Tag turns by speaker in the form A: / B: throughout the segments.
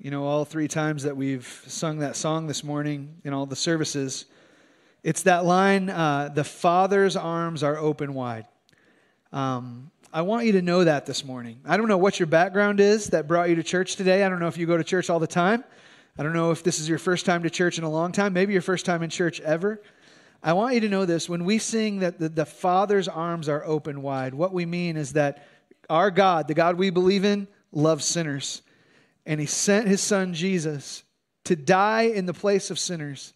A: you know, all three times that we've sung that song this morning in all the services. It's that line, uh, the Father's arms are open wide. Um, I want you to know that this morning. I don't know what your background is that brought you to church today. I don't know if you go to church all the time. I don't know if this is your first time to church in a long time, maybe your first time in church ever. I want you to know this. When we sing that the, the Father's arms are open wide, what we mean is that our God, the God we believe in, loves sinners and he sent his son Jesus to die in the place of sinners.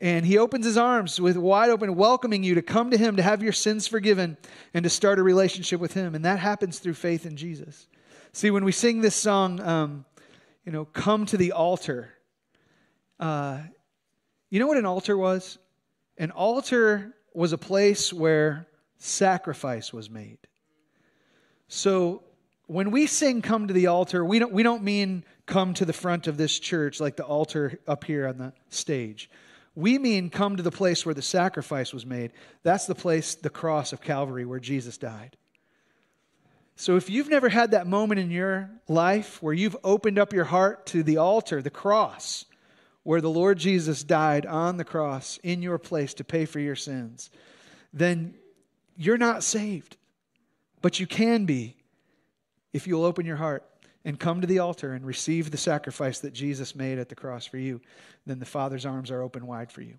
A: And he opens his arms with wide open, welcoming you to come to him, to have your sins forgiven, and to start a relationship with him. And that happens through faith in Jesus. See, when we sing this song, um, you know, come to the altar, uh, you know what an altar was? An altar was a place where sacrifice was made. So when we sing come to the altar, we don't, we don't mean come to the front of this church like the altar up here on the stage. We mean come to the place where the sacrifice was made. That's the place, the cross of Calvary, where Jesus died. So if you've never had that moment in your life where you've opened up your heart to the altar, the cross, where the Lord Jesus died on the cross in your place to pay for your sins, then you're not saved. But you can be if you'll open your heart and come to the altar and receive the sacrifice that Jesus made at the cross for you, then the Father's arms are open wide for you.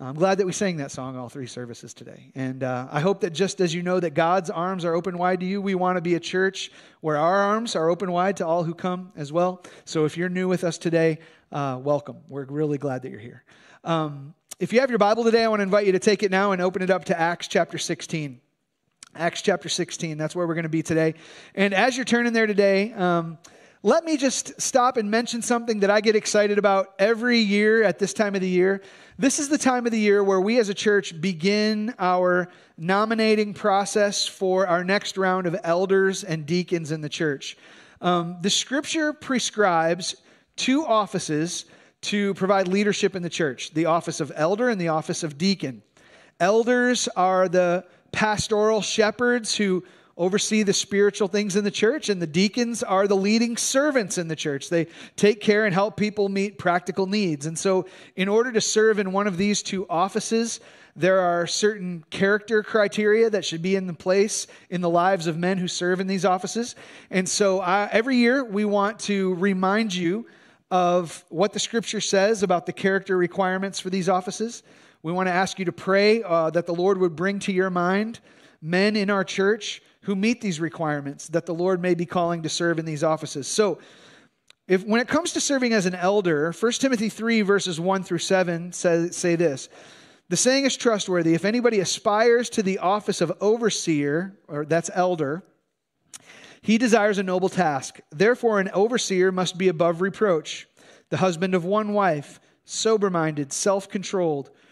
A: I'm glad that we sang that song all three services today. And uh, I hope that just as you know that God's arms are open wide to you, we want to be a church where our arms are open wide to all who come as well. So if you're new with us today, uh, welcome. We're really glad that you're here. Um, if you have your Bible today, I want to invite you to take it now and open it up to Acts chapter 16. Acts chapter 16. That's where we're going to be today. And as you're turning there today, um, let me just stop and mention something that I get excited about every year at this time of the year. This is the time of the year where we as a church begin our nominating process for our next round of elders and deacons in the church. Um, the scripture prescribes two offices to provide leadership in the church the office of elder and the office of deacon. Elders are the pastoral shepherds who oversee the spiritual things in the church, and the deacons are the leading servants in the church. They take care and help people meet practical needs. And so, in order to serve in one of these two offices, there are certain character criteria that should be in place in the lives of men who serve in these offices. And so, uh, every year we want to remind you of what the scripture says about the character requirements for these offices. We want to ask you to pray uh, that the Lord would bring to your mind men in our church who meet these requirements, that the Lord may be calling to serve in these offices. So, if when it comes to serving as an elder, 1 Timothy 3, verses 1 through 7 say, say this The saying is trustworthy. If anybody aspires to the office of overseer, or that's elder, he desires a noble task. Therefore, an overseer must be above reproach, the husband of one wife, sober minded, self controlled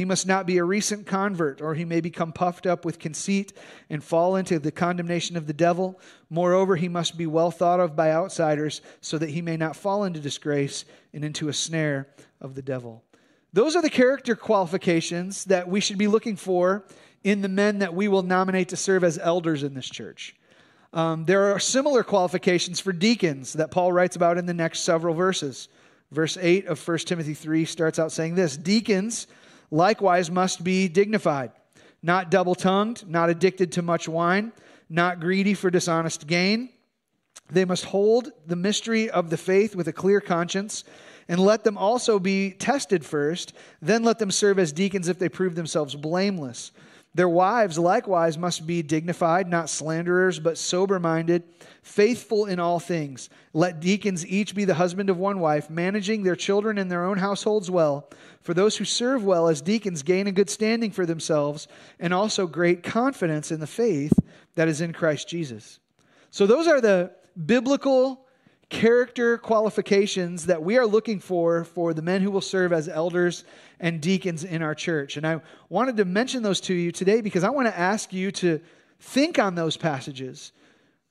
A: He must not be a recent convert, or he may become puffed up with conceit and fall into the condemnation of the devil. Moreover, he must be well thought of by outsiders, so that he may not fall into disgrace and into a snare of the devil. Those are the character qualifications that we should be looking for in the men that we will nominate to serve as elders in this church. Um, there are similar qualifications for deacons that Paul writes about in the next several verses. Verse 8 of 1 Timothy 3 starts out saying this Deacons likewise must be dignified, not double tongued, not addicted to much wine, not greedy for dishonest gain. They must hold the mystery of the faith with a clear conscience, and let them also be tested first. Then let them serve as deacons if they prove themselves blameless. Their wives likewise must be dignified, not slanderers, but sober minded, faithful in all things. Let deacons each be the husband of one wife, managing their children and their own households well. For those who serve well as deacons gain a good standing for themselves and also great confidence in the faith that is in Christ Jesus. So, those are the biblical character qualifications that we are looking for for the men who will serve as elders and deacons in our church. And I wanted to mention those to you today because I want to ask you to think on those passages.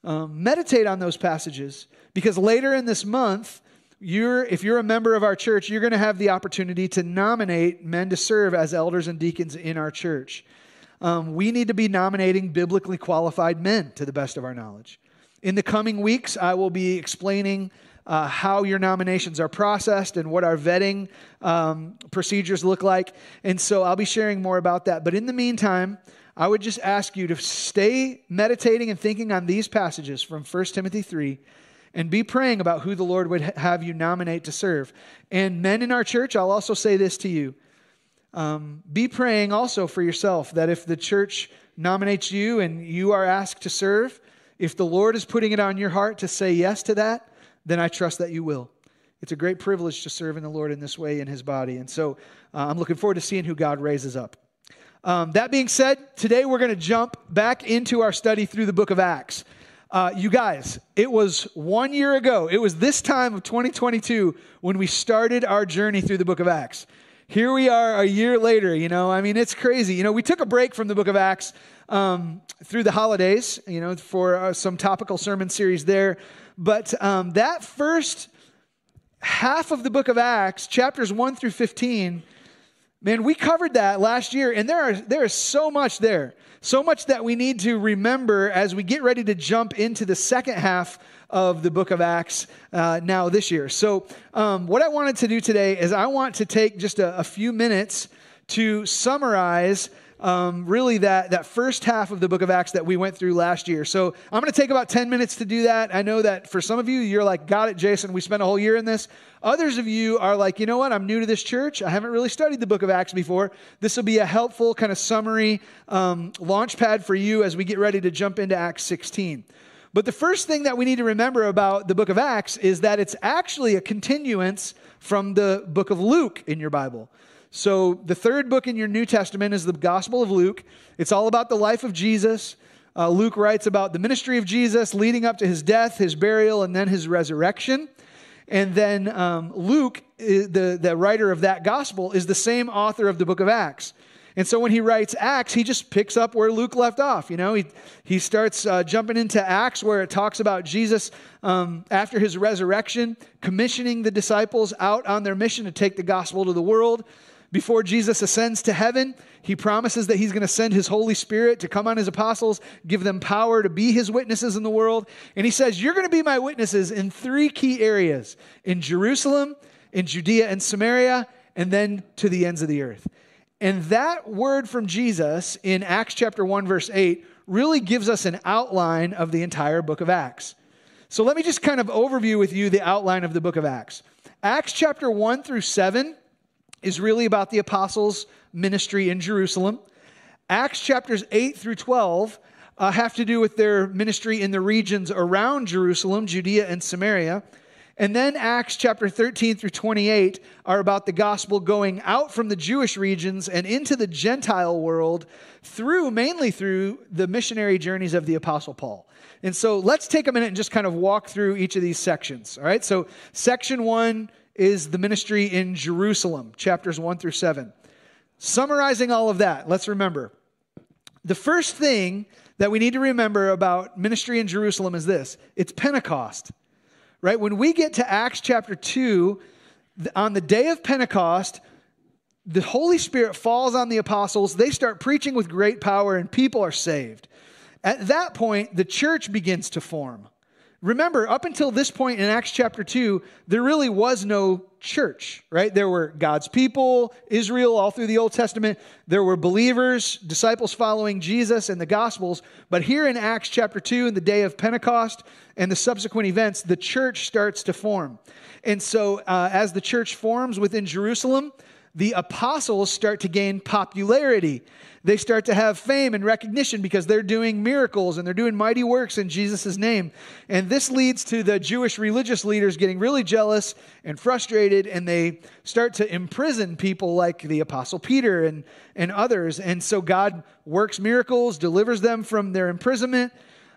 A: Um, meditate on those passages because later in this month, you're, if you're a member of our church, you're going to have the opportunity to nominate men to serve as elders and deacons in our church. Um, we need to be nominating biblically qualified men to the best of our knowledge. In the coming weeks, I will be explaining uh, how your nominations are processed and what our vetting um, procedures look like. And so I'll be sharing more about that. But in the meantime, I would just ask you to stay meditating and thinking on these passages from 1 Timothy 3 and be praying about who the Lord would have you nominate to serve. And men in our church, I'll also say this to you. Um, be praying also for yourself that if the church nominates you and you are asked to serve, if the Lord is putting it on your heart to say yes to that, then I trust that you will. It's a great privilege to serve in the Lord in this way in his body. And so uh, I'm looking forward to seeing who God raises up. Um, that being said, today we're going to jump back into our study through the book of Acts. Uh, you guys, it was one year ago. It was this time of 2022 when we started our journey through the book of Acts. Here we are a year later, you know, I mean, it's crazy. You know, we took a break from the book of Acts um, through the holidays, you know, for uh, some topical sermon series there. But um, that first half of the book of Acts, chapters 1 through 15, man, we covered that last year, and there, are, there is so much there. So much that we need to remember as we get ready to jump into the second half of the book of Acts uh, now this year. So, um, what I wanted to do today is I want to take just a, a few minutes to summarize um, really that, that first half of the book of Acts that we went through last year. So I'm going to take about 10 minutes to do that. I know that for some of you, you're like, got it, Jason. We spent a whole year in this. Others of you are like, you know what? I'm new to this church. I haven't really studied the book of Acts before. This will be a helpful kind of summary um, launch pad for you as we get ready to jump into Acts 16. But the first thing that we need to remember about the book of Acts is that it's actually a continuance from the book of Luke in your Bible. So, the third book in your New Testament is the Gospel of Luke. It's all about the life of Jesus. Uh, Luke writes about the ministry of Jesus leading up to his death, his burial, and then his resurrection. And then um, Luke, the, the writer of that gospel, is the same author of the book of Acts. And so when he writes Acts, he just picks up where Luke left off. You know, he, he starts uh, jumping into Acts where it talks about Jesus um, after his resurrection, commissioning the disciples out on their mission to take the gospel to the world. Before Jesus ascends to heaven, he promises that he's going to send his Holy Spirit to come on his apostles, give them power to be his witnesses in the world. And he says, You're going to be my witnesses in three key areas in Jerusalem, in Judea and Samaria, and then to the ends of the earth. And that word from Jesus in Acts chapter 1, verse 8, really gives us an outline of the entire book of Acts. So let me just kind of overview with you the outline of the book of Acts. Acts chapter 1 through 7 is really about the apostles' ministry in Jerusalem. Acts chapters 8 through 12 uh, have to do with their ministry in the regions around Jerusalem, Judea, and Samaria. And then Acts chapter 13 through 28 are about the gospel going out from the Jewish regions and into the Gentile world through, mainly through the missionary journeys of the Apostle Paul. And so let's take a minute and just kind of walk through each of these sections. All right, so section one is the ministry in Jerusalem, chapters 1 through 7. Summarizing all of that, let's remember the first thing that we need to remember about ministry in Jerusalem is this it's Pentecost, right? When we get to Acts chapter 2, on the day of Pentecost, the Holy Spirit falls on the apostles. They start preaching with great power, and people are saved. At that point, the church begins to form. Remember, up until this point in Acts chapter 2, there really was no church, right? There were God's people, Israel, all through the Old Testament. There were believers, disciples following Jesus and the Gospels. But here in Acts chapter 2, in the day of Pentecost and the subsequent events, the church starts to form. And so, uh, as the church forms within Jerusalem, the apostles start to gain popularity. They start to have fame and recognition because they're doing miracles and they're doing mighty works in Jesus' name. And this leads to the Jewish religious leaders getting really jealous and frustrated, and they start to imprison people like the Apostle Peter and, and others. And so God works miracles, delivers them from their imprisonment.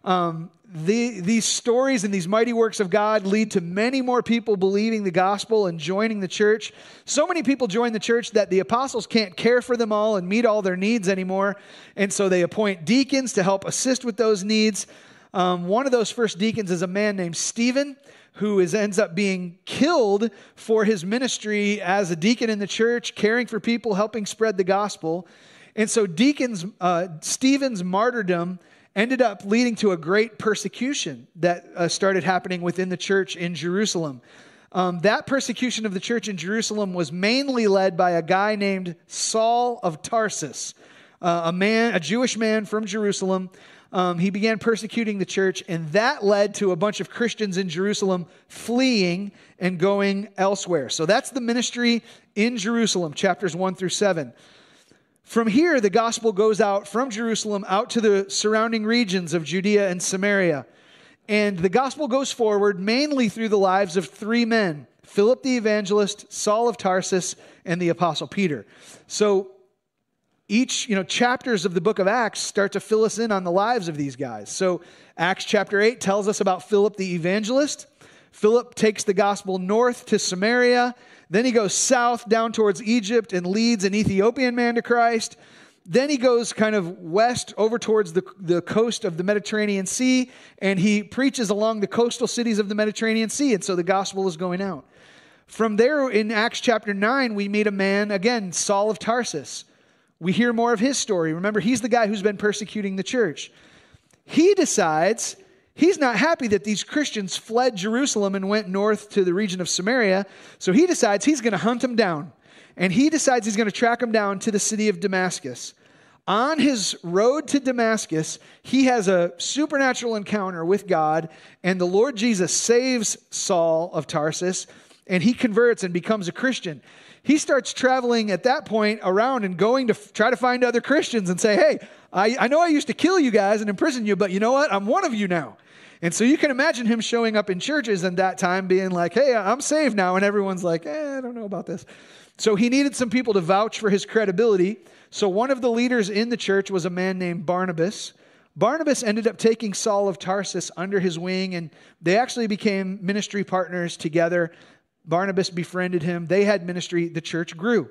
A: Um, the, these stories and these mighty works of God lead to many more people believing the gospel and joining the church. So many people join the church that the apostles can't care for them all and meet all their needs anymore. And so they appoint deacons to help assist with those needs. Um, one of those first deacons is a man named Stephen, who is, ends up being killed for his ministry as a deacon in the church, caring for people, helping spread the gospel. And so, deacons, uh, Stephen's martyrdom ended up leading to a great persecution that uh, started happening within the church in Jerusalem. Um, that persecution of the church in Jerusalem was mainly led by a guy named Saul of Tarsus, uh, a man, a Jewish man from Jerusalem. Um, he began persecuting the church, and that led to a bunch of Christians in Jerusalem fleeing and going elsewhere. So that's the ministry in Jerusalem, chapters 1 through 7. From here, the gospel goes out from Jerusalem out to the surrounding regions of Judea and Samaria. And the gospel goes forward mainly through the lives of three men Philip the evangelist, Saul of Tarsus, and the apostle Peter. So each, you know, chapters of the book of Acts start to fill us in on the lives of these guys. So Acts chapter 8 tells us about Philip the evangelist. Philip takes the gospel north to Samaria. Then he goes south down towards Egypt and leads an Ethiopian man to Christ. Then he goes kind of west over towards the, the coast of the Mediterranean Sea, and he preaches along the coastal cities of the Mediterranean Sea. And so the gospel is going out. From there, in Acts chapter 9, we meet a man, again, Saul of Tarsus. We hear more of his story. Remember, he's the guy who's been persecuting the church. He decides he's not happy that these Christians fled Jerusalem and went north to the region of Samaria. So he decides he's going to hunt them down and he decides he's going to track them down to the city of Damascus. On his road to Damascus, he has a supernatural encounter with God, and the Lord Jesus saves Saul of Tarsus, and he converts and becomes a Christian. He starts traveling at that point around and going to f- try to find other Christians and say, Hey, I, I know I used to kill you guys and imprison you, but you know what? I'm one of you now. And so you can imagine him showing up in churches in that time being like, Hey, I'm saved now. And everyone's like, eh, I don't know about this. So he needed some people to vouch for his credibility. So one of the leaders in the church was a man named Barnabas. Barnabas ended up taking Saul of Tarsus under his wing, and they actually became ministry partners together. Barnabas befriended him. They had ministry. The church grew.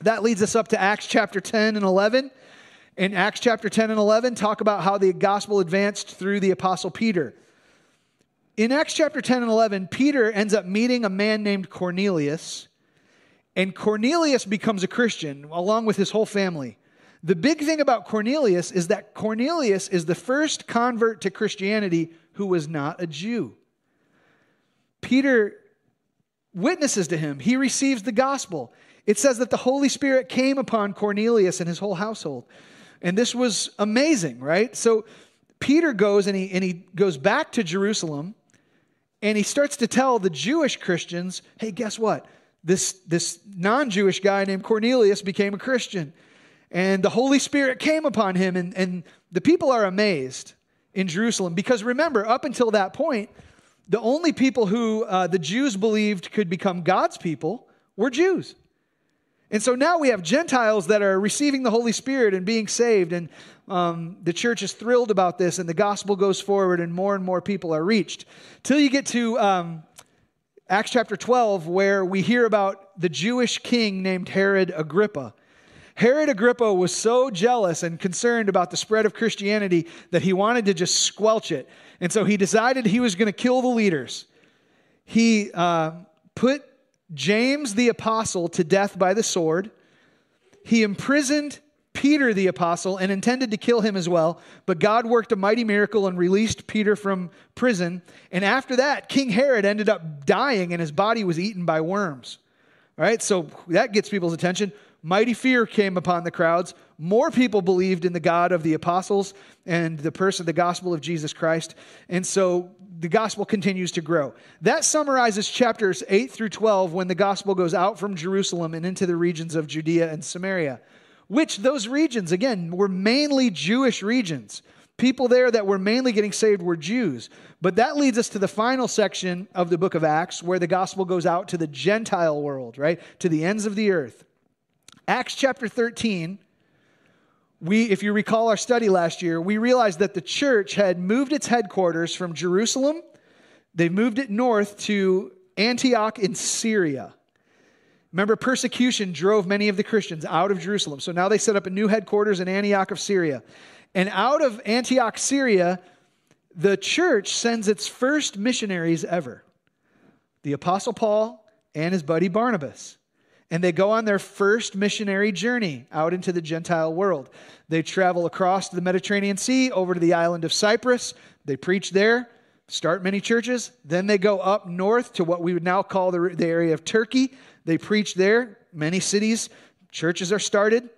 A: That leads us up to Acts chapter 10 and 11. In Acts chapter 10 and 11, talk about how the gospel advanced through the apostle Peter. In Acts chapter 10 and 11, Peter ends up meeting a man named Cornelius and Cornelius becomes a Christian along with his whole family. The big thing about Cornelius is that Cornelius is the first convert to Christianity who was not a Jew. Peter witnesses to him, he receives the gospel. It says that the Holy Spirit came upon Cornelius and his whole household. And this was amazing, right? So Peter goes and he, and he goes back to Jerusalem and he starts to tell the Jewish Christians hey, guess what? this, this non Jewish guy named Cornelius became a Christian. And the Holy Spirit came upon him, and, and the people are amazed in Jerusalem. Because remember, up until that point, the only people who uh, the Jews believed could become God's people were Jews. And so now we have Gentiles that are receiving the Holy Spirit and being saved, and um, the church is thrilled about this, and the gospel goes forward, and more and more people are reached. Till you get to um, Acts chapter 12, where we hear about the Jewish king named Herod Agrippa. Herod Agrippa was so jealous and concerned about the spread of Christianity that he wanted to just squelch it. And so he decided he was going to kill the leaders. He uh, put James the apostle to death by the sword. He imprisoned Peter the apostle and intended to kill him as well, but God worked a mighty miracle and released Peter from prison. And after that, King Herod ended up dying and his body was eaten by worms. All right, so that gets people's attention. Mighty fear came upon the crowds. More people believed in the God of the apostles and the person, the gospel of Jesus Christ. And so the gospel continues to grow. That summarizes chapters 8 through 12 when the gospel goes out from Jerusalem and into the regions of Judea and Samaria which those regions, again, were mainly Jewish regions. People there that were mainly getting saved were Jews. But that leads us to the final section of the book of Acts where the gospel goes out to the Gentile world, right? To the ends of the earth. Acts chapter 13, we, if you recall our study last year, we realized that the church had moved its headquarters from Jerusalem. They moved it north to Antioch in Syria. Remember, persecution drove many of the Christians out of Jerusalem. So now they set up a new headquarters in Antioch of Syria. And out of Antioch, Syria, the church sends its first missionaries ever the Apostle Paul and his buddy Barnabas. And they go on their first missionary journey out into the Gentile world. They travel across the Mediterranean Sea over to the island of Cyprus. They preach there, start many churches. Then they go up north to what we would now call the, the area of Turkey. They preach there, many cities, churches are started.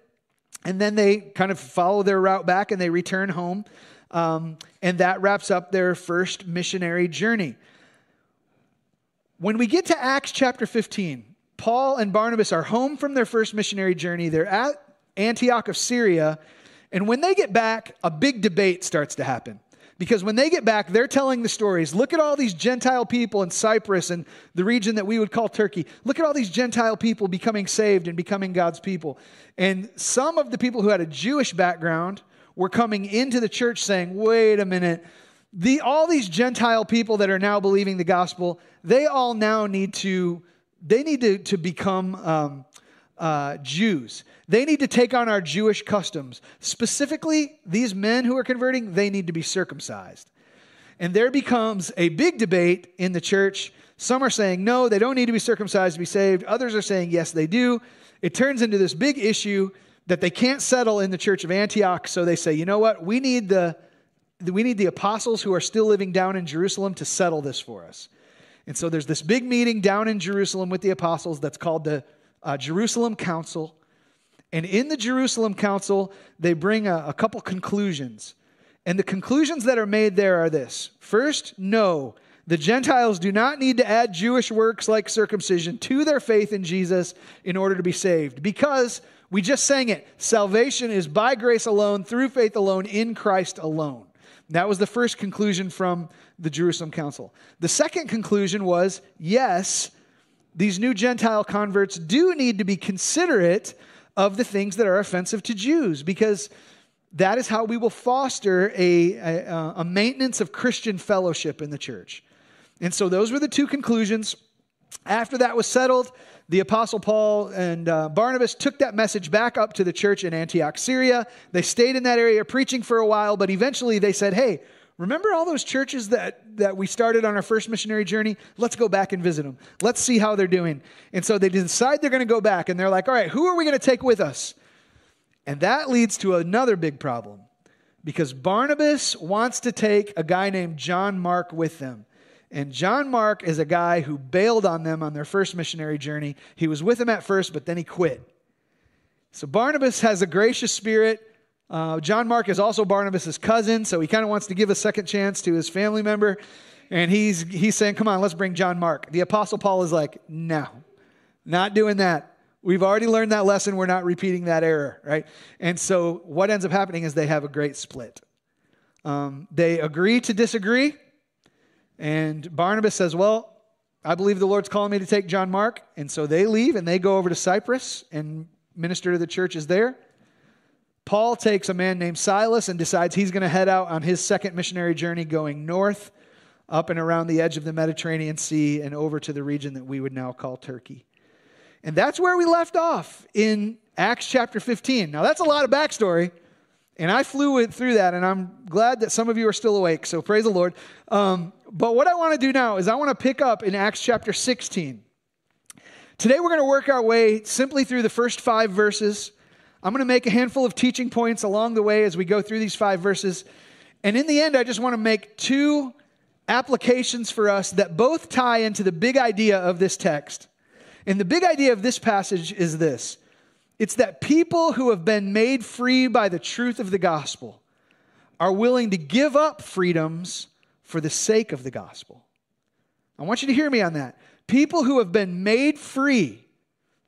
A: And then they kind of follow their route back and they return home. Um, and that wraps up their first missionary journey. When we get to Acts chapter 15, Paul and Barnabas are home from their first missionary journey. They're at Antioch of Syria. And when they get back, a big debate starts to happen. Because when they get back, they're telling the stories. Look at all these Gentile people in Cyprus and the region that we would call Turkey. Look at all these Gentile people becoming saved and becoming God's people. And some of the people who had a Jewish background were coming into the church saying, wait a minute, the, all these Gentile people that are now believing the gospel, they all now need to, they need to, to become um, uh, Jews. They need to take on our Jewish customs. Specifically, these men who are converting, they need to be circumcised. And there becomes a big debate in the church. Some are saying, no, they don't need to be circumcised to be saved. Others are saying, yes, they do. It turns into this big issue that they can't settle in the church of Antioch. So they say, you know what? We need the we need the apostles who are still living down in Jerusalem to settle this for us. And so there's this big meeting down in Jerusalem with the apostles that's called the uh, Jerusalem Council. And in the Jerusalem Council, they bring a, a couple conclusions. And the conclusions that are made there are this First, no, the Gentiles do not need to add Jewish works like circumcision to their faith in Jesus in order to be saved, because we just sang it salvation is by grace alone, through faith alone, in Christ alone. That was the first conclusion from the Jerusalem Council. The second conclusion was yes, these new Gentile converts do need to be considerate of the things that are offensive to Jews because that is how we will foster a, a, a maintenance of Christian fellowship in the church. And so those were the two conclusions. After that was settled, the Apostle Paul and uh, Barnabas took that message back up to the church in Antioch, Syria. They stayed in that area preaching for a while, but eventually they said, Hey, remember all those churches that, that we started on our first missionary journey? Let's go back and visit them. Let's see how they're doing. And so they decide they're going to go back, and they're like, All right, who are we going to take with us? And that leads to another big problem because Barnabas wants to take a guy named John Mark with them. And John Mark is a guy who bailed on them on their first missionary journey. He was with them at first, but then he quit. So Barnabas has a gracious spirit. Uh, John Mark is also Barnabas' cousin, so he kind of wants to give a second chance to his family member. And he's, he's saying, Come on, let's bring John Mark. The Apostle Paul is like, No, not doing that. We've already learned that lesson. We're not repeating that error, right? And so what ends up happening is they have a great split. Um, they agree to disagree. And Barnabas says, Well, I believe the Lord's calling me to take John Mark. And so they leave and they go over to Cyprus and minister to the churches there. Paul takes a man named Silas and decides he's going to head out on his second missionary journey going north, up and around the edge of the Mediterranean Sea, and over to the region that we would now call Turkey. And that's where we left off in Acts chapter 15. Now, that's a lot of backstory. And I flew through that, and I'm glad that some of you are still awake, so praise the Lord. Um, but what I want to do now is I want to pick up in Acts chapter 16. Today we're going to work our way simply through the first five verses. I'm going to make a handful of teaching points along the way as we go through these five verses. And in the end, I just want to make two applications for us that both tie into the big idea of this text. And the big idea of this passage is this it's that people who have been made free by the truth of the gospel are willing to give up freedoms for the sake of the gospel. I want you to hear me on that. People who have been made free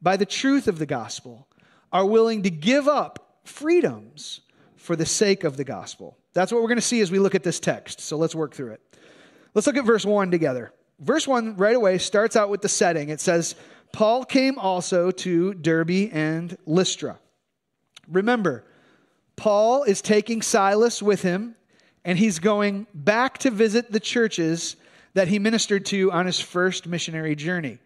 A: by the truth of the gospel are willing to give up freedoms for the sake of the gospel. That's what we're going to see as we look at this text. So let's work through it. Let's look at verse 1 together. Verse 1 right away starts out with the setting. It says, Paul came also to Derbe and Lystra. Remember, Paul is taking Silas with him and he's going back to visit the churches that he ministered to on his first missionary journey.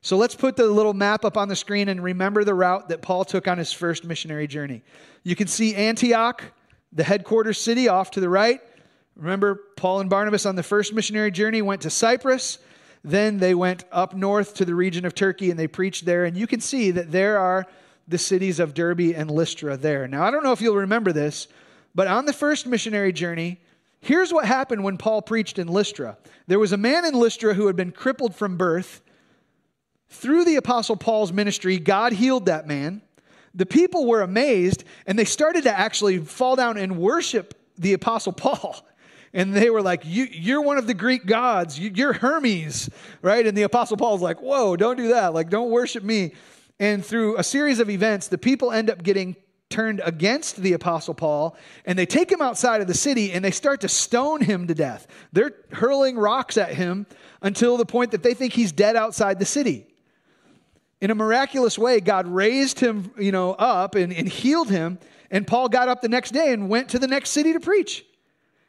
A: So let's put the little map up on the screen and remember the route that Paul took on his first missionary journey. You can see Antioch, the headquarters city, off to the right. Remember, Paul and Barnabas on the first missionary journey went to Cyprus. Then they went up north to the region of Turkey and they preached there. And you can see that there are the cities of Derbe and Lystra there. Now, I don't know if you'll remember this, but on the first missionary journey, here's what happened when Paul preached in Lystra. There was a man in Lystra who had been crippled from birth. Through the Apostle Paul's ministry, God healed that man. The people were amazed and they started to actually fall down and worship the Apostle Paul. And they were like, you, are one of the Greek gods. You, are Hermes, right? And the Apostle Paul's like, Whoa, don't do that. Like, don't worship me. And through a series of events, the people end up getting turned against the apostle Paul and they take him outside of the city and they start to stone him to death. They're hurling rocks at him until the point that they think he's dead outside the city. In a miraculous way, God raised him, you know, up and, and healed him. And Paul got up the next day and went to the next city to preach.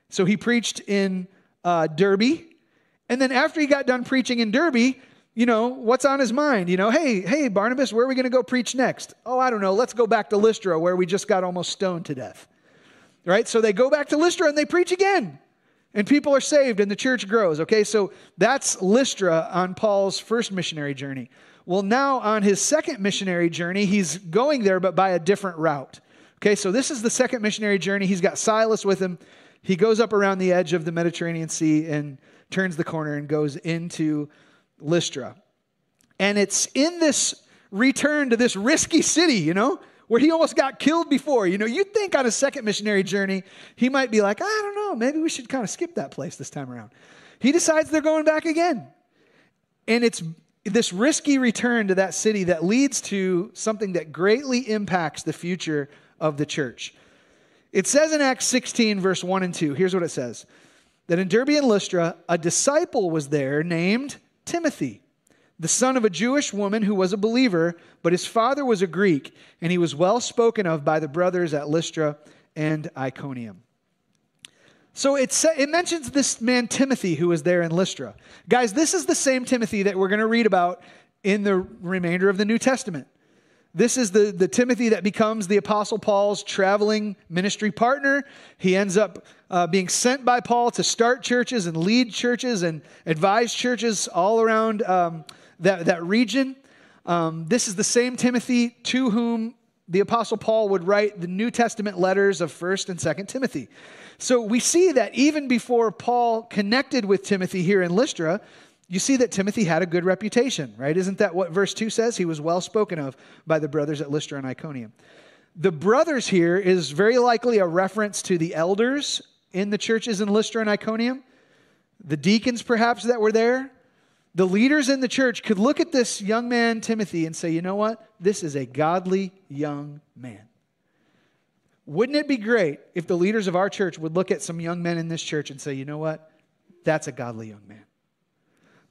A: So he preached in uh, Derbe. And then after he got done preaching in Derbe, you know, what's on his mind? You know, hey, hey, Barnabas, where are we going to go preach next? Oh, I don't know. Let's go back to Lystra where we just got almost stoned to death. Right? So they go back to Lystra and they preach again. And people are saved and the church grows. Okay, so that's Lystra on Paul's first missionary journey. Well, now on his second missionary journey, he's going there, but by a different route. Okay, so this is the second missionary journey. He's got Silas with him. He goes up around the edge of the Mediterranean Sea and turns the corner and goes into Lystra. And it's in this return to this risky city, you know, where he almost got killed before. You know, you'd think on a second missionary journey, he might be like, I don't know, maybe we should kind of skip that place this time around. He decides they're going back again. And it's this risky return to that city that leads to something that greatly impacts the future of the church. It says in Acts 16, verse 1 and 2, here's what it says that in Derbe and Lystra, a disciple was there named Timothy, the son of a Jewish woman who was a believer, but his father was a Greek, and he was well spoken of by the brothers at Lystra and Iconium. So it, it mentions this man Timothy who was there in Lystra. Guys, this is the same Timothy that we're going to read about in the remainder of the New Testament. This is the, the Timothy that becomes the Apostle Paul's traveling ministry partner. He ends up uh, being sent by Paul to start churches and lead churches and advise churches all around um, that, that region. Um, this is the same Timothy to whom the Apostle Paul would write the New Testament letters of 1st and 2nd Timothy. So we see that even before Paul connected with Timothy here in Lystra, you see that Timothy had a good reputation, right? Isn't that what verse 2 says? He was well spoken of by the brothers at Lystra and Iconium. The brothers here is very likely a reference to the elders in the churches in Lystra and Iconium, the deacons perhaps that were there. The leaders in the church could look at this young man, Timothy, and say, you know what? This is a godly young man. Wouldn't it be great if the leaders of our church would look at some young men in this church and say, you know what? That's a godly young man.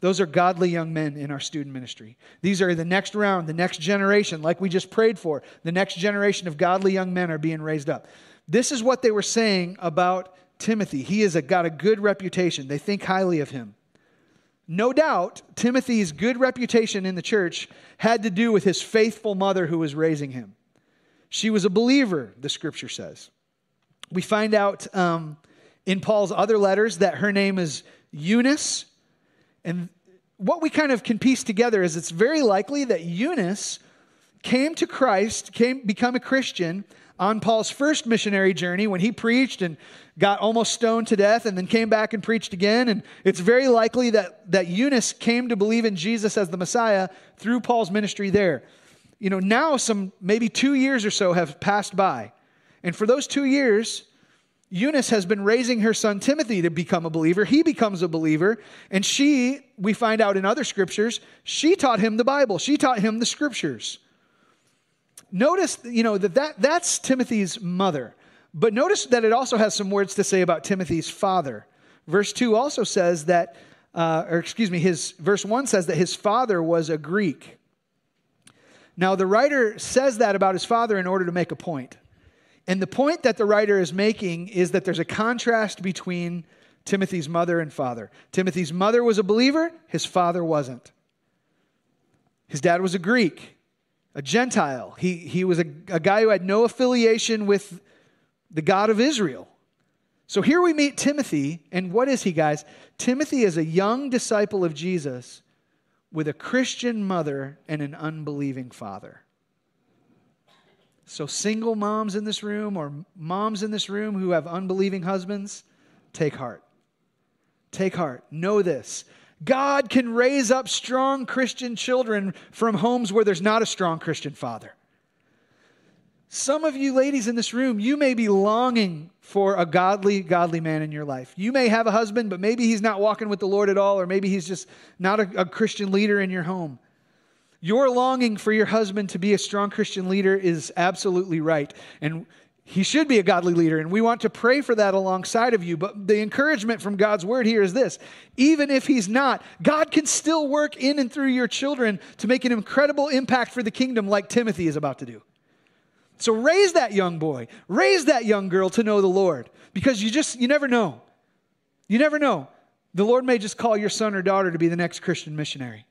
A: Those are godly young men in our student ministry. These are the next round, the next generation, like we just prayed for. The next generation of godly young men are being raised up. This is what they were saying about Timothy. He has got a good reputation, they think highly of him. No doubt, Timothy's good reputation in the church had to do with his faithful mother who was raising him. She was a believer, the scripture says. We find out um, in Paul's other letters that her name is Eunice. And what we kind of can piece together is it's very likely that Eunice came to Christ, came become a Christian on Paul's first missionary journey when he preached and got almost stoned to death and then came back and preached again. And it's very likely that, that Eunice came to believe in Jesus as the Messiah through Paul's ministry there. You know, now some maybe two years or so have passed by. And for those two years, Eunice has been raising her son Timothy to become a believer. He becomes a believer. And she, we find out in other scriptures, she taught him the Bible. She taught him the scriptures. Notice, you know, that, that that's Timothy's mother. But notice that it also has some words to say about Timothy's father. Verse 2 also says that, uh, or excuse me, his verse 1 says that his father was a Greek. Now, the writer says that about his father in order to make a point. And the point that the writer is making is that there's a contrast between Timothy's mother and father. Timothy's mother was a believer, his father wasn't. His dad was a Greek, a Gentile. He, he was a, a guy who had no affiliation with the God of Israel. So here we meet Timothy, and what is he, guys? Timothy is a young disciple of Jesus with a Christian mother and an unbelieving father. So, single moms in this room or moms in this room who have unbelieving husbands, take heart. Take heart. Know this God can raise up strong Christian children from homes where there's not a strong Christian father. Some of you ladies in this room, you may be longing for a godly, godly man in your life. You may have a husband, but maybe he's not walking with the Lord at all, or maybe he's just not a, a Christian leader in your home. Your longing for your husband to be a strong Christian leader is absolutely right. And he should be a godly leader, and we want to pray for that alongside of you. But the encouragement from God's word here is this even if he's not, God can still work in and through your children to make an incredible impact for the kingdom, like Timothy is about to do. So raise that young boy, raise that young girl to know the Lord because you just, you never know. You never know. The Lord may just call your son or daughter to be the next Christian missionary.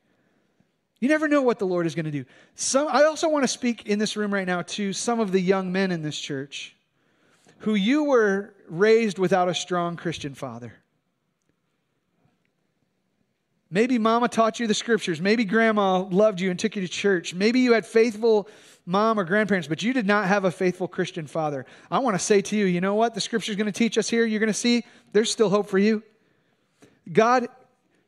A: You never know what the Lord is going to do. Some, I also want to speak in this room right now to some of the young men in this church who you were raised without a strong Christian father. Maybe mama taught you the scriptures. Maybe grandma loved you and took you to church. Maybe you had faithful mom or grandparents, but you did not have a faithful Christian father. I want to say to you, you know what? The scripture is going to teach us here. You're going to see there's still hope for you. God,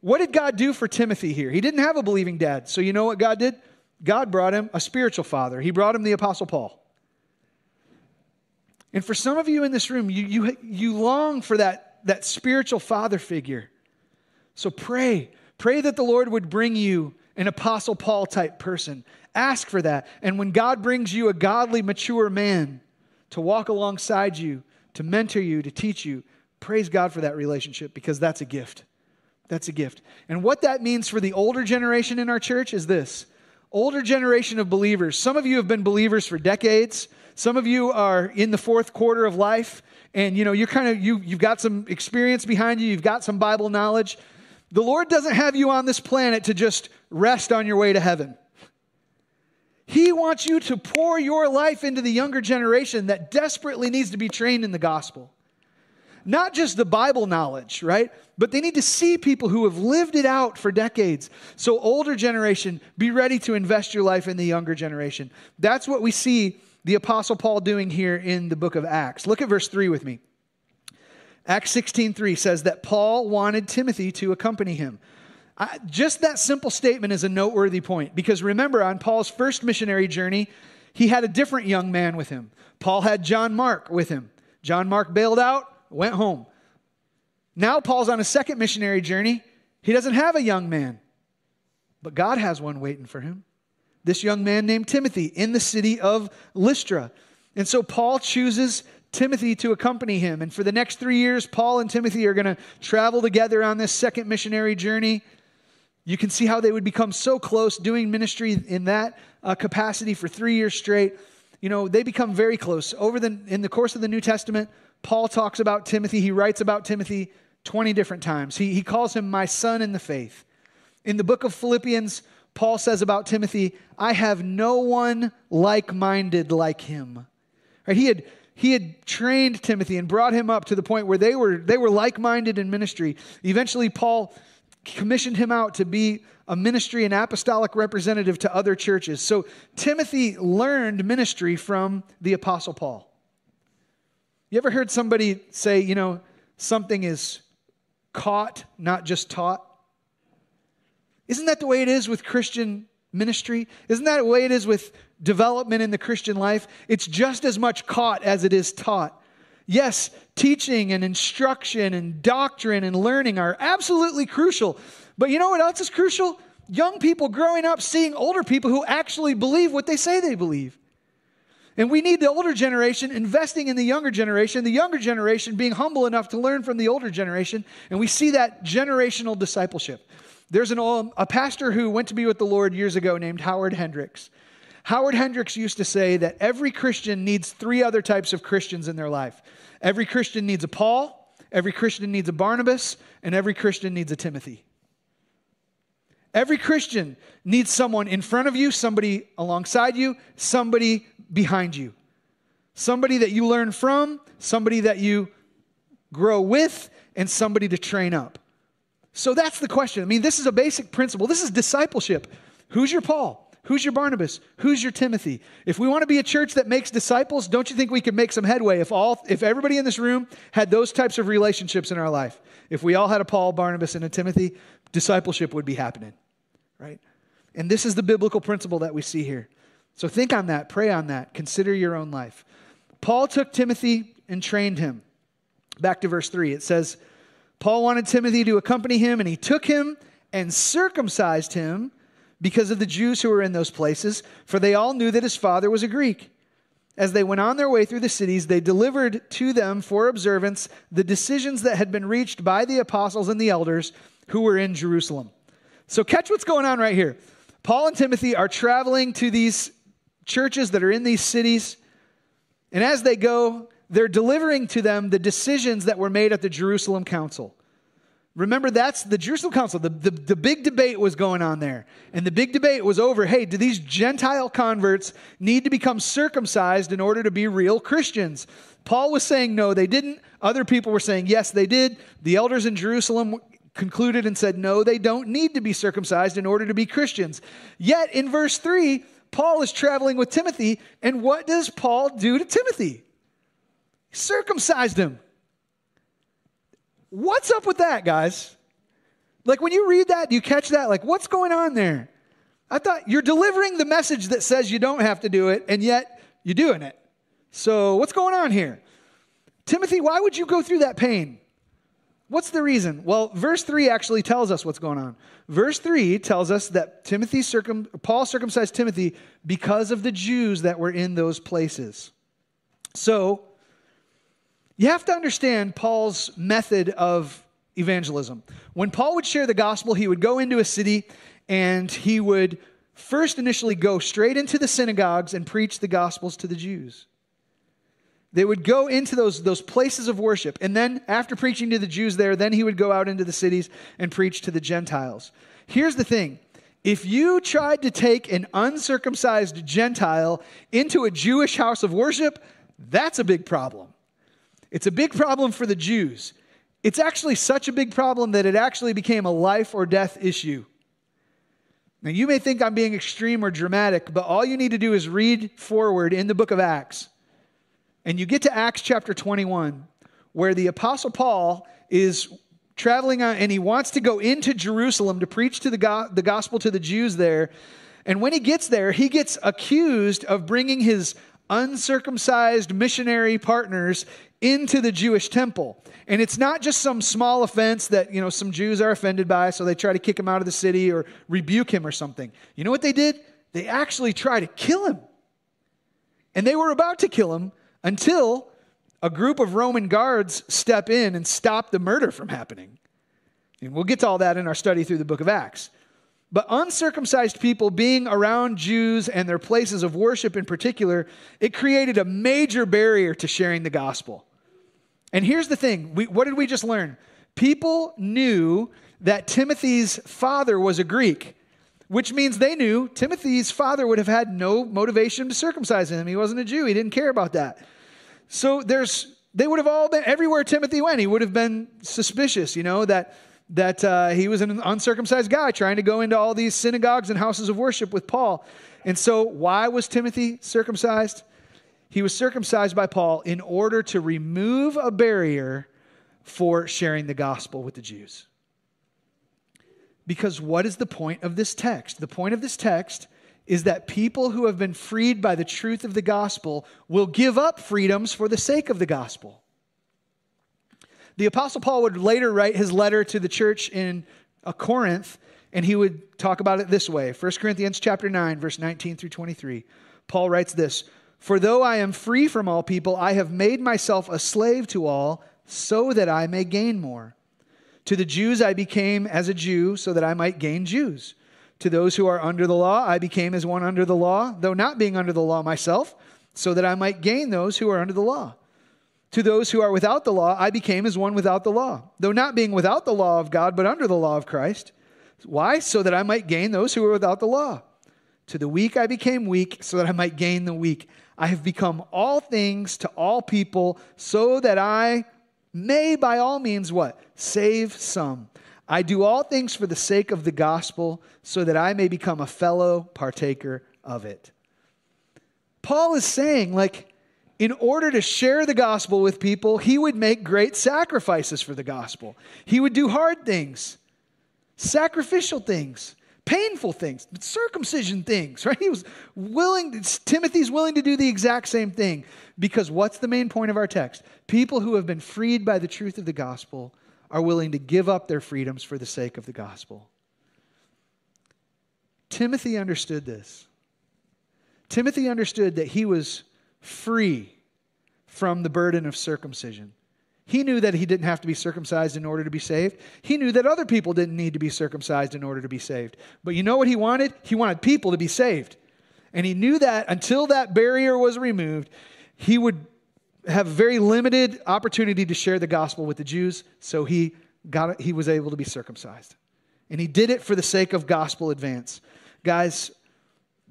A: what did God do for Timothy here? He didn't have a believing dad. So you know what God did? God brought him a spiritual father. He brought him the Apostle Paul. And for some of you in this room, you, you, you long for that, that spiritual father figure. So pray. Pray that the Lord would bring you an Apostle Paul type person. Ask for that. And when God brings you a godly, mature man to walk alongside you, to mentor you, to teach you, praise God for that relationship because that's a gift. That's a gift. And what that means for the older generation in our church is this older generation of believers. Some of you have been believers for decades. Some of you are in the fourth quarter of life and you know you're kind of you you've got some experience behind you, you've got some Bible knowledge. The Lord doesn't have you on this planet to just rest on your way to heaven. He wants you to pour your life into the younger generation that desperately needs to be trained in the gospel. Not just the Bible knowledge, right? But they need to see people who have lived it out for decades. So, older generation, be ready to invest your life in the younger generation. That's what we see the Apostle Paul doing here in the book of Acts. Look at verse 3 with me. Acts 16:3 says that Paul wanted Timothy to accompany him. I, just that simple statement is a noteworthy point because remember, on Paul's first missionary journey, he had a different young man with him. Paul had John Mark with him. John Mark bailed out, went home. Now Paul's on a second missionary journey. He doesn't have a young man, but God has one waiting for him. This young man named Timothy in the city of Lystra. And so Paul chooses Timothy to accompany him. And for the next three years, Paul and Timothy are going to travel together on this second missionary journey. You can see how they would become so close doing ministry in that uh, capacity for three years straight. You know, they become very close. Over the, in the course of the New Testament, Paul talks about Timothy. He writes about Timothy 20 different times. He, he calls him my son in the faith. In the book of Philippians, Paul says about Timothy, I have no one like minded like him. Right? He had he had trained Timothy and brought him up to the point where they were, they were like minded in ministry. Eventually, Paul commissioned him out to be a ministry and apostolic representative to other churches. So Timothy learned ministry from the Apostle Paul. You ever heard somebody say, you know, something is caught, not just taught? Isn't that the way it is with Christian ministry? Isn't that the way it is with development in the Christian life? It's just as much caught as it is taught. Yes, teaching and instruction and doctrine and learning are absolutely crucial. But you know what else is crucial? Young people growing up seeing older people who actually believe what they say they believe. And we need the older generation investing in the younger generation, the younger generation being humble enough to learn from the older generation. And we see that generational discipleship. There's an old, a pastor who went to be with the Lord years ago named Howard Hendricks. Howard Hendricks used to say that every Christian needs three other types of Christians in their life. Every Christian needs a Paul, every Christian needs a Barnabas, and every Christian needs a Timothy. Every Christian needs someone in front of you, somebody alongside you, somebody behind you. Somebody that you learn from, somebody that you grow with, and somebody to train up. So that's the question. I mean, this is a basic principle. This is discipleship. Who's your Paul? Who's your Barnabas? Who's your Timothy? If we want to be a church that makes disciples, don't you think we could make some headway if all if everybody in this room had those types of relationships in our life? If we all had a Paul, Barnabas, and a Timothy, discipleship would be happening. Right? And this is the biblical principle that we see here. So think on that, pray on that, consider your own life. Paul took Timothy and trained him. Back to verse 3. It says, Paul wanted Timothy to accompany him, and he took him and circumcised him because of the Jews who were in those places, for they all knew that his father was a Greek. As they went on their way through the cities, they delivered to them for observance the decisions that had been reached by the apostles and the elders who were in Jerusalem. So, catch what's going on right here. Paul and Timothy are traveling to these churches that are in these cities, and as they go, they're delivering to them the decisions that were made at the Jerusalem Council. Remember, that's the Jerusalem Council. The, the, the, big debate was going on there. And the big debate was over hey, do these Gentile converts need to become circumcised in order to be real Christians? Paul was saying no, they didn't. Other people were saying yes, they did. The elders in Jerusalem concluded and said no, they don't need to be circumcised in order to be Christians. Yet in verse 3, Paul is traveling with Timothy. And what does Paul do to Timothy? He circumcised him. What's up with that, guys? Like when you read that, you catch that? Like, what's going on there? I thought you're delivering the message that says you don't have to do it, and yet you're doing it. So, what's going on here? Timothy, why would you go through that pain? What's the reason? Well, verse 3 actually tells us what's going on. Verse 3 tells us that Timothy circum, Paul circumcised Timothy because of the Jews that were in those places. So, you have to understand Paul's method of evangelism. When Paul would share the gospel, he would go into a city and he would first initially go straight into the synagogues and preach the gospels to the Jews. They would go into those, those places of worship. And then, after preaching to the Jews there, then he would go out into the cities and preach to the Gentiles. Here's the thing if you tried to take an uncircumcised Gentile into a Jewish house of worship, that's a big problem. It's a big problem for the Jews. It's actually such a big problem that it actually became a life or death issue. Now, you may think I'm being extreme or dramatic, but all you need to do is read forward in the book of Acts. And you get to Acts chapter 21, where the Apostle Paul is traveling on, and he wants to go into Jerusalem to preach to the, go- the gospel to the Jews there. And when he gets there, he gets accused of bringing his uncircumcised missionary partners into the Jewish temple. And it's not just some small offense that, you know, some Jews are offended by, so they try to kick him out of the city or rebuke him or something. You know what they did? They actually try to kill him. And they were about to kill him until a group of Roman guards step in and stop the murder from happening. And we'll get to all that in our study through the book of Acts. But uncircumcised people being around Jews and their places of worship in particular, it created a major barrier to sharing the gospel. And here's the thing we, what did we just learn? People knew that Timothy's father was a Greek, which means they knew Timothy's father would have had no motivation to circumcise him. He wasn't a Jew, he didn't care about that. So there's, they would have all been, everywhere Timothy went, he would have been suspicious, you know, that, that uh, he was an uncircumcised guy trying to go into all these synagogues and houses of worship with Paul. And so, why was Timothy circumcised? He was circumcised by Paul in order to remove a barrier for sharing the gospel with the Jews. Because what is the point of this text? The point of this text is that people who have been freed by the truth of the gospel will give up freedoms for the sake of the gospel. The Apostle Paul would later write his letter to the church in uh, Corinth, and he would talk about it this way 1 Corinthians chapter 9, verse 19 through 23. Paul writes this for though I am free from all people, I have made myself a slave to all, so that I may gain more. To the Jews I became as a Jew, so that I might gain Jews. To those who are under the law, I became as one under the law, though not being under the law myself, so that I might gain those who are under the law. To those who are without the law, I became as one without the law, though not being without the law of God, but under the law of Christ. Why? So that I might gain those who are without the law. To the weak I became weak, so that I might gain the weak. I have become all things to all people so that I may by all means what? Save some. I do all things for the sake of the gospel so that I may become a fellow partaker of it. Paul is saying, like, in order to share the gospel with people, he would make great sacrifices for the gospel. He would do hard things, sacrificial things, painful things, circumcision things, right? He was willing, Timothy's willing to do the exact same thing because what's the main point of our text? People who have been freed by the truth of the gospel are willing to give up their freedoms for the sake of the gospel. Timothy understood this. Timothy understood that he was free from the burden of circumcision. He knew that he didn't have to be circumcised in order to be saved. He knew that other people didn't need to be circumcised in order to be saved. But you know what he wanted? He wanted people to be saved. And he knew that until that barrier was removed, he would have very limited opportunity to share the gospel with the Jews, so he got he was able to be circumcised. And he did it for the sake of gospel advance. Guys,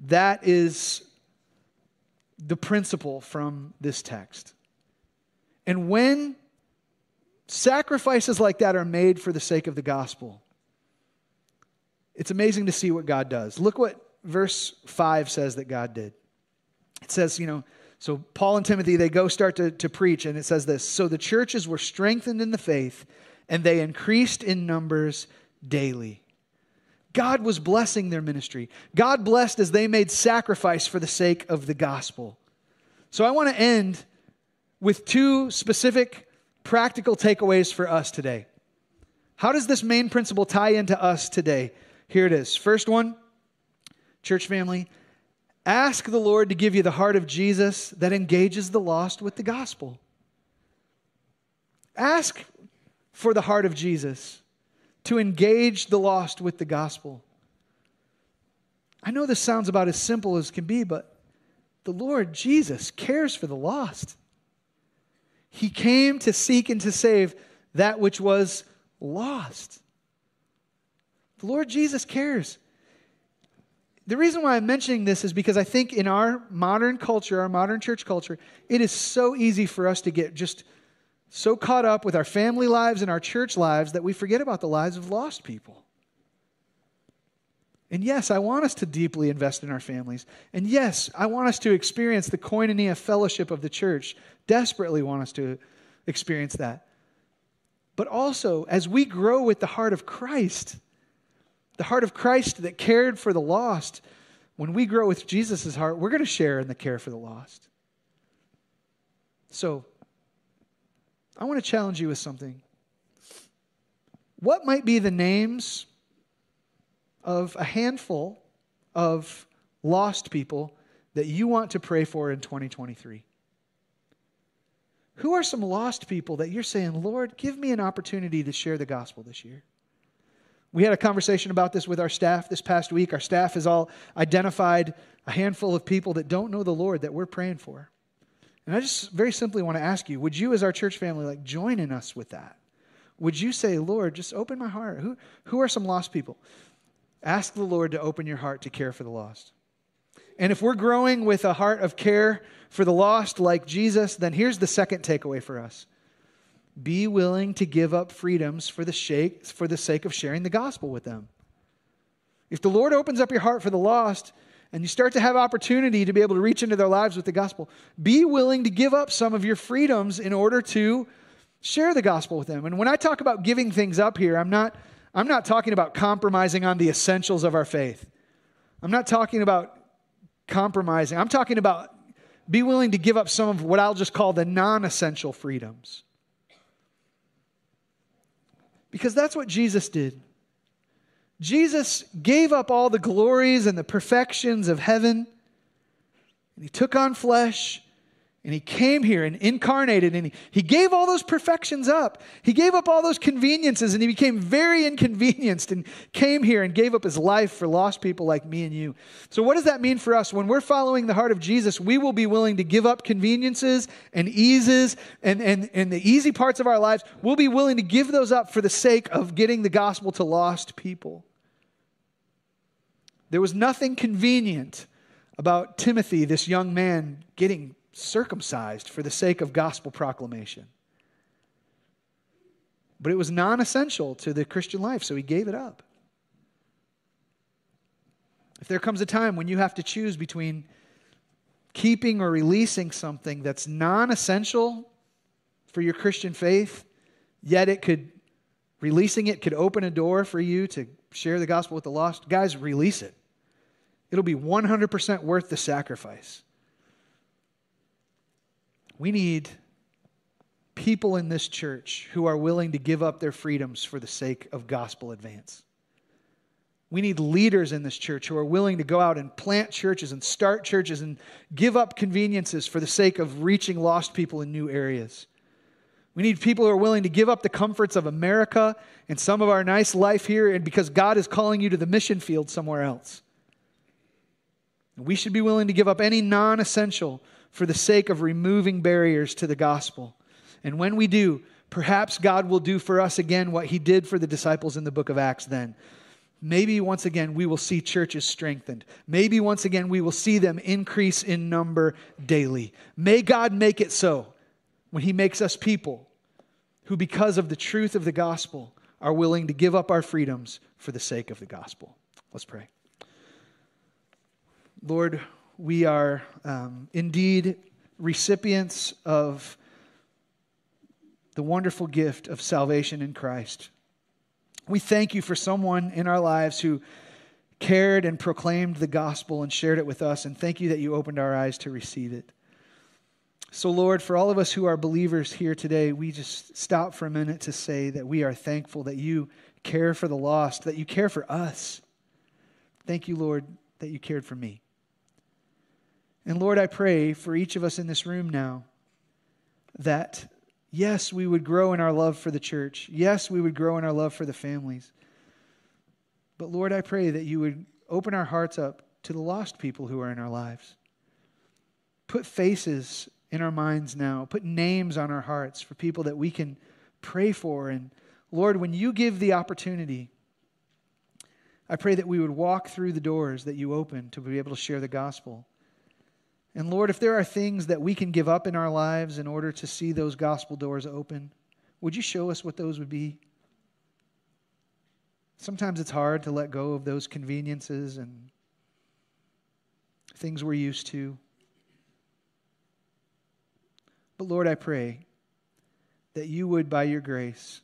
A: that is the principle from this text. And when sacrifices like that are made for the sake of the gospel, it's amazing to see what God does. Look what verse 5 says that God did. It says, you know, so Paul and Timothy, they go start to, to preach, and it says this So the churches were strengthened in the faith, and they increased in numbers daily. God was blessing their ministry. God blessed as they made sacrifice for the sake of the gospel. So I want to end with two specific practical takeaways for us today. How does this main principle tie into us today? Here it is. First one, church family, ask the Lord to give you the heart of Jesus that engages the lost with the gospel. Ask for the heart of Jesus to engage the lost with the gospel. I know this sounds about as simple as can be, but the Lord Jesus cares for the lost. He came to seek and to save that which was lost. The Lord Jesus cares. The reason why I'm mentioning this is because I think in our modern culture, our modern church culture, it is so easy for us to get just so caught up with our family lives and our church lives that we forget about the lives of lost people. And yes, I want us to deeply invest in our families. And yes, I want us to experience the koinonia fellowship of the church. Desperately want us to experience that. But also, as we grow with the heart of Christ, the heart of Christ that cared for the lost, when we grow with Jesus' heart, we're going to share in the care for the lost. So, I want to challenge you with something. What might be the names of a handful of lost people that you want to pray for in 2023? Who are some lost people that you're saying, Lord, give me an opportunity to share the gospel this year? We had a conversation about this with our staff this past week. Our staff has all identified a handful of people that don't know the Lord that we're praying for. And I just very simply want to ask you, would you as our church family like join in us with that? Would you say, Lord, just open my heart? Who, who are some lost people? Ask the Lord to open your heart to care for the lost. And if we're growing with a heart of care for the lost like Jesus, then here's the second takeaway for us be willing to give up freedoms for the, sake, for the sake of sharing the gospel with them. If the Lord opens up your heart for the lost, and you start to have opportunity to be able to reach into their lives with the gospel, be willing to give up some of your freedoms in order to share the gospel with them. And when I talk about giving things up here, I'm not, I'm not talking about compromising on the essentials of our faith. I'm not talking about compromising. I'm talking about be willing to give up some of what I'll just call the non essential freedoms. Because that's what Jesus did. Jesus gave up all the glories and the perfections of heaven, and he took on flesh, and he came here and incarnated, and he, he gave all those perfections up. He gave up all those conveniences, and he became very inconvenienced and came here and gave up his life for lost people like me and you. So, what does that mean for us? When we're following the heart of Jesus, we will be willing to give up conveniences and eases and, and, and the easy parts of our lives. We'll be willing to give those up for the sake of getting the gospel to lost people. There was nothing convenient about Timothy, this young man, getting circumcised for the sake of gospel proclamation. but it was non essential to the Christian life, so he gave it up. If there comes a time when you have to choose between keeping or releasing something that's non essential for your Christian faith, yet it could, releasing it could open a door for you to share the gospel with the lost, guys, release it. It'll be 100% worth the sacrifice. We need people in this church who are willing to give up their freedoms for the sake of gospel advance. We need leaders in this church who are willing to go out and plant churches and start churches and give up conveniences for the sake of reaching lost people in new areas. We need people who are willing to give up the comforts of America and some of our nice life here and because God is calling you to the mission field somewhere else. We should be willing to give up any non essential for the sake of removing barriers to the gospel. And when we do, perhaps God will do for us again what he did for the disciples in the book of Acts then. Maybe once again we will see churches strengthened. Maybe once again we will see them increase in number daily. May God make it so when he makes us people who, because of the truth of the gospel, are willing to give up our freedoms for the sake of the gospel. Let's pray. Lord, we are um, indeed recipients of the wonderful gift of salvation in Christ. We thank you for someone in our lives who cared and proclaimed the gospel and shared it with us, and thank you that you opened our eyes to receive it. So, Lord, for all of us who are believers here today, we just stop for a minute to say that we are thankful that you care for the lost, that you care for us. Thank you, Lord, that you cared for me. And Lord, I pray for each of us in this room now that, yes, we would grow in our love for the church. Yes, we would grow in our love for the families. But Lord, I pray that you would open our hearts up to the lost people who are in our lives. Put faces in our minds now, put names on our hearts for people that we can pray for. And Lord, when you give the opportunity, I pray that we would walk through the doors that you open to be able to share the gospel. And Lord, if there are things that we can give up in our lives in order to see those gospel doors open, would you show us what those would be? Sometimes it's hard to let go of those conveniences and things we're used to. But Lord, I pray that you would, by your grace,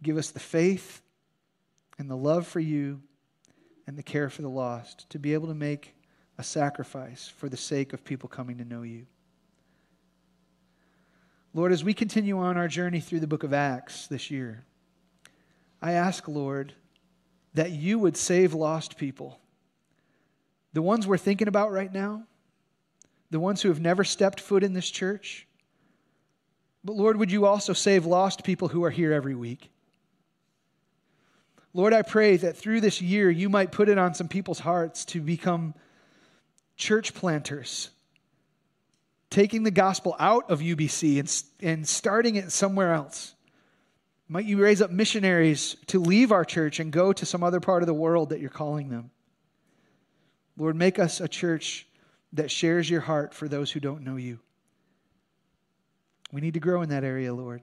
A: give us the faith and the love for you and the care for the lost to be able to make a sacrifice for the sake of people coming to know you. Lord, as we continue on our journey through the book of Acts this year, I ask, Lord, that you would save lost people. The ones we're thinking about right now, the ones who have never stepped foot in this church, but Lord, would you also save lost people who are here every week? Lord, I pray that through this year you might put it on some people's hearts to become church planters, taking the gospel out of UBC and, and starting it somewhere else. Might you raise up missionaries to leave our church and go to some other part of the world that you're calling them? Lord, make us a church that shares your heart for those who don't know you. We need to grow in that area, Lord.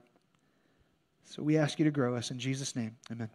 A: So we ask you to grow us in Jesus' name. Amen.